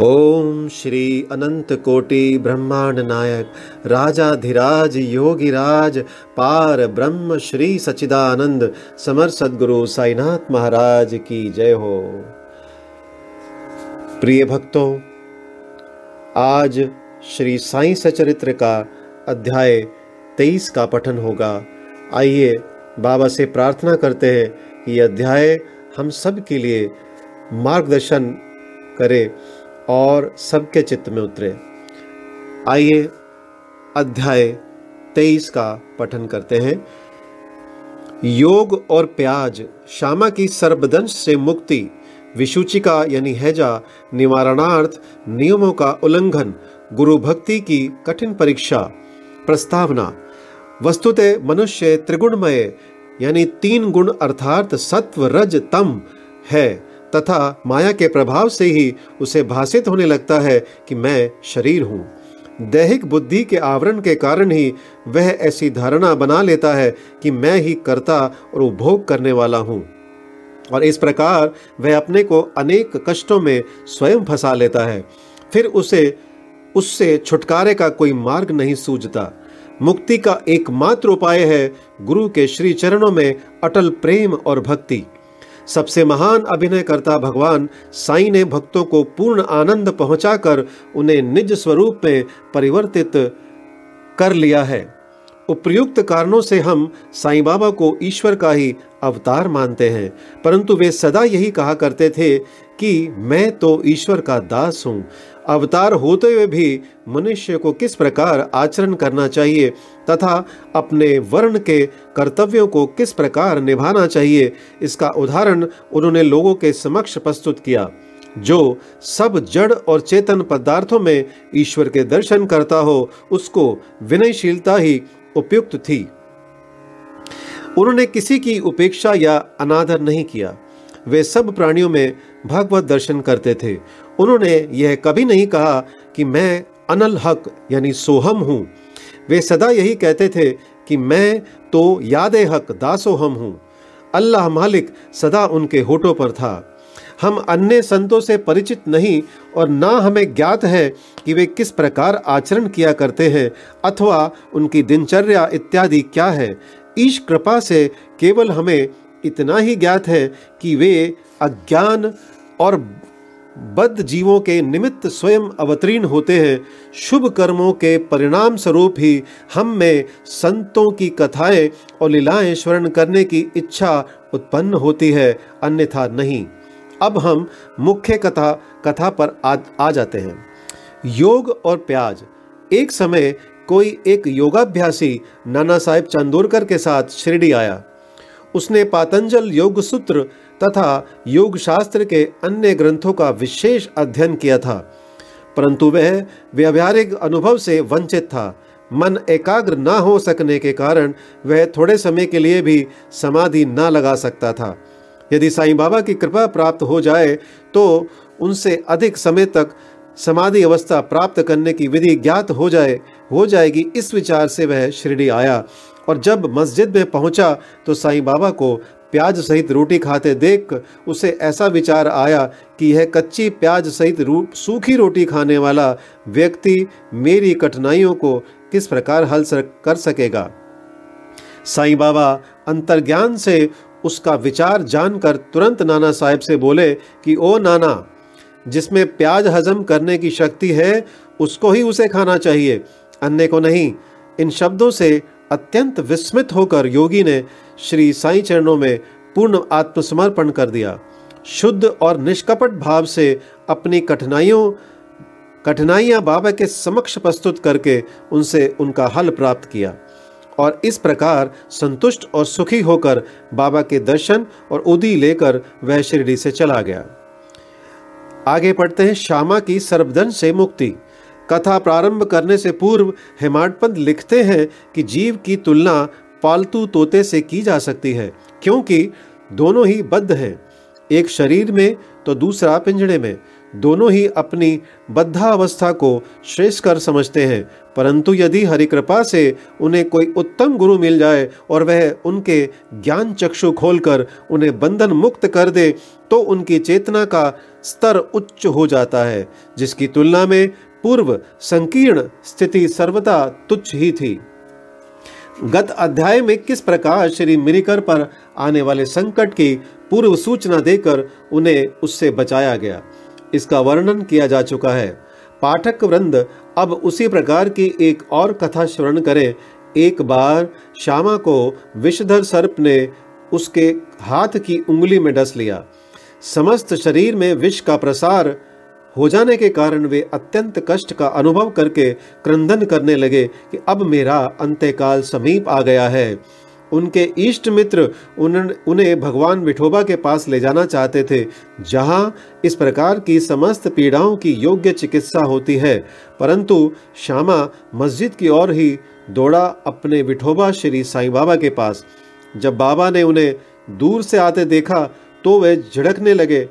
ओम श्री अनंत कोटि ब्रह्मांड नायक, राजाधिराज योगिराज, पार ब्रह्म श्री सचिदानंद समर सदगुरु साईनाथ महाराज की जय हो। प्रिय भक्तों, आज श्री साई सचरित्र का अध्याय तेईस का पठन होगा। आइए बाबा से प्रार्थना करते हैं कि अध्याय हम सब के लिए मार्गदर्शन करे। और सबके चित्त में उतरे। आइए अध्याय तेईस का पठन करते हैं। योग और प्याज, श्यामा की सर्वदंश से मुक्ति, विशुचिका यानी हैजा, निवारणार्थ, नियमों का उल्लंघन, गुरु भक्ति की कठिन परीक्षा, प्रस्तावना, वस्तुतः मनुष्य त्रिगुणमय, यानी तीन गुण अर्थात सत्व रज तम है। तथा माया के प्रभाव से ही उसे भाषित होने लगता है कि मैं शरीर हूँ। दैहिक बुद्धि के आवरण के कारण ही वह ऐसी धारणा बना लेता है कि मैं ही कर्ता और उपभोग करने वाला हूँ। और इस प्रकार वह अपने को अनेक कष्टों में स्वयं फंसा लेता है। फिर उसे, उससे छुटकारे का कोई मार्ग नहीं सूझता। मुक्ति का एकमात्र उपाय है गुरु के श्री चरणों में अटल प्रेम और भक्ति। सबसे महान अभिनयकर्ता भगवान साई ने भक्तों को पूर्ण आनंद पहुंचाकर उन्हें निज स्वरूप में परिवर्तित कर लिया है। उपयुक्त कारणों से हम साईं बाबा को ईश्वर का ही अवतार मानते हैं, परंतु वे सदा यही कहा करते थे कि मैं तो ईश्वर का दास हूँ अवतार होते हुए भी मनुष्य को किस प्रकार आचरण करना चाहिए तथा अपने वर्ण के कर्तव्यों को किस प्रकार निभाना चाहिए, इसका उदाहरण उन्होंने लोगों के समक्ष प्रस्तुत किया, जो सब जड़ और चेतन पदार्थों में ईश्वर के दर्शन करता हो, उसको विनयशीलता ही उपयुक्त थी। उन्होंने किसी की उपेक्षा या अनादर नहीं किया। वे सब प्राणियों में भगवत दर्शन करते थे उन्होंने यह कभी नहीं कहा कि मैं अनल हक, यानी सोहम हूँ। वे सदा यही कहते थे कि मैं तो याद हक, दासोहम हूँ। अल्लाह मालिक सदा उनके होठों पर था। हम अन्य संतों से परिचित नहीं और ना हमें ज्ञात है कि वे किस प्रकार आचरण किया करते हैं अथवा उनकी दिनचर्या इत्यादि क्या है। ईश कृपा से केवल हमें इतना ही ज्ञात है कि वे अज्ञान और बद्ध जीवों के निमित्त स्वयं अवतीर्ण होते हैं। शुभ कर्मों के परिणाम स्वरूप ही हम में संतों की कथाएँ और लीलाएँ स्मरण करने की इच्छा उत्पन्न होती है अन्यथा नहीं। अब हम मुख्य कथा कथा पर आ, आ जाते हैं। योग और प्याज। एक समय कोई एक योगाभ्यासी नाना साहेब चांदोरकर के साथ शिरडी आया। उसने पातंजल योग सूत्र तथा योग शास्त्र के अन्य ग्रंथों का विशेष अध्ययन किया था। परंतु वह व्यवहारिक अनुभव से वंचित था। मन एकाग्र न हो सकने के कारण वह थोड़े समय के लिए भी समाधि न लगा सकता था। यदि साईं बाबा की कृपा प्राप्त हो जाए तो उनसे अधिक समय तक समाधि अवस्था प्राप्त करने की विधि ज्ञात हो जाए, हो जाएगी, इस विचार से वह शिरडी आया। और जब मस्जिद में पहुँचा तो साईं बाबा को प्याज सहित रोटी खाते देख उसे ऐसा विचार आया कि यह कच्ची प्याज सहित सूखी रोटी खाने वाला व्यक्ति मेरी कठिनाइयों को किस प्रकार हल कर सकेगा? साईं बाबा अंतर्ज्ञान से उसका विचार जानकर तुरंत नाना साहेब से बोले कि, ओ नाना, जिसमें प्याज हजम करने की शक्ति है, उसको ही उसे खाना चाहिए। अन्य को नहीं। इन शब्दों से अत्यंत विस्मित होकर योगी ने श्री साई चरणों में पूर्ण आत्मसमर्पण कर दिया। शुद्ध और निष्कपट भाव से अपनी कठिनाइयों, कठिनाइयाँ बाबा के समक्ष प्रस्तुत करके उनसे उनका हल प्राप्त किया और इस प्रकार संतुष्ट और सुखी होकर बाबा के दर्शन और उदी लेकर वह शिरडी से चला गया। आगे पढ़ते हैं, श्यामा की सर्वधन से मुक्ति। कथा प्रारंभ करने से पूर्व हेमाडपंत लिखते हैं कि जीव की तुलना पालतू तोते से की जा सकती है, क्योंकि दोनों ही बद्ध हैं। एक शरीर में तो दूसरा पिंजड़े में। दोनों ही अपनी बद्धा अवस्था को श्रेष्ठ कर समझते हैं, परंतु यदि हरि कृपा से उन्हें कोई उत्तम गुरु मिल जाए और वह उनके ज्ञान चक्षु खोलकर उन्हें बंधन मुक्त कर दे तो उनकी चेतना का स्तर उच्च हो जाता है, जिसकी तुलना में पूर्व संकीर्ण स्थिति सर्वदा तुच्छ ही थी। गत अध्याय में किस प्रकार श्री मिरिकर पर आने वाले संकट की पूर्व सूचना देकर उन्हें उससे बचाया गया, इसका वर्णन किया जा चुका है। पाठक वृंद अब उसी प्रकार की एक और कथा श्रवण करें। एक बार श्यामा को विषधर सर्प ने उसके हाथ की उंगली में डस लिया। समस्त शरीर में विष का प्रसार हो जाने के कारण वे अत्यंत कष्ट का अनुभव करके क्रंदन करने लगे कि अब मेरा अंत्यकाल समीप आ गया है। उनके इष्ट मित्र उन्हें भगवान विठोबा के पास ले जाना चाहते थे, जहाँ इस प्रकार की समस्त पीड़ाओं की योग्य चिकित्सा होती है। परंतु श्यामा मस्जिद की ओर ही दौड़ा अपने विठोबा श्री साईं बाबा के पास। जब बाबा ने उन्हें दूर से आते देखा तो वे झड़कने लगे,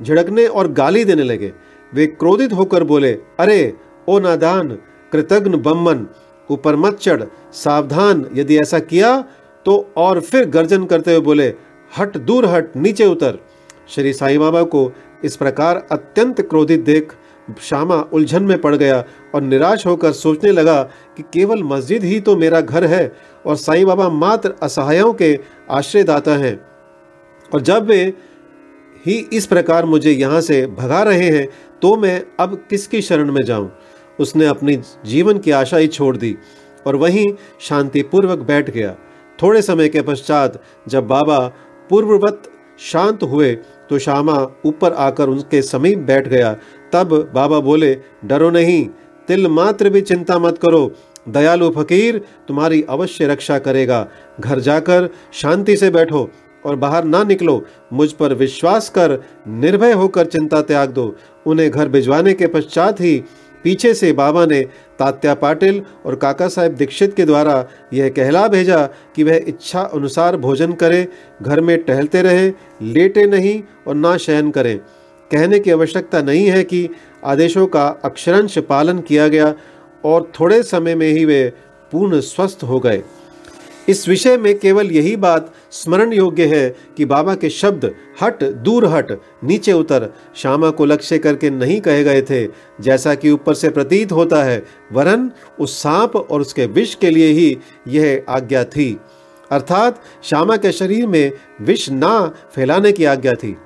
झड़कने और गाली देने लगे। वे क्रोधित होकर बोले, अरे, ओ नादान, कृतघ्न बम्मन ऊपर मत चढ़ सावधान, यदि ऐसा किया तो और फिर गर्जन करते हुए बोले, हट दूर हट, नीचे उतर। श्री साईं बाबा को इस प्रकार अत्यंत क्रोधित देख श्यामा उलझन में पड़ गया और निराश होकर सोचने लगा कि केवल मस्जिद ही तो मेरा घर है और साईं बाबा मात्र असहायों के आश्रयदाता हैं। और जब वे ही इस प्रकार मुझे यहाँ से भगा रहे हैं तो मैं अब किसकी शरण में जाऊँ? उसने अपनी जीवन की आशा ही छोड़ दी और वहीं शांतिपूर्वक बैठ गया। थोड़े समय के पश्चात जब बाबा पूर्ववत शांत हुए तो श्यामा ऊपर आकर उनके समीप बैठ गया। तब बाबा बोले, डरो नहीं, तिल मात्र भी चिंता मत करो। दयालु फकीर तुम्हारी अवश्य रक्षा करेगा। घर जाकर शांति से बैठो। और बाहर ना निकलो, मुझ पर विश्वास कर, निर्भय होकर चिंता त्याग दो। उन्हें घर भिजवाने के पश्चात ही पीछे से बाबा ने तात्या पाटिल और काका साहेब दीक्षित के द्वारा यह कहला भेजा कि वह इच्छा अनुसार भोजन करें, घर में टहलते रहें, लेटे नहीं और ना शयन करें। कहने की आवश्यकता नहीं है कि आदेशों का अक्षरंश पालन किया गया और थोड़े समय में ही वे पूर्ण स्वस्थ हो गए। इस विषय में केवल यही बात स्मरण योग्य है कि बाबा के शब्द हट, दूर हट, नीचे उतर, श्यामा को लक्ष्य करके नहीं कहे गए थे, जैसा कि ऊपर से प्रतीत होता है, वरन उस सांप और उसके विष के लिए ही यह आज्ञा थी। अर्थात, श्यामा के शरीर में विष ना फैलाने की आज्ञा थी।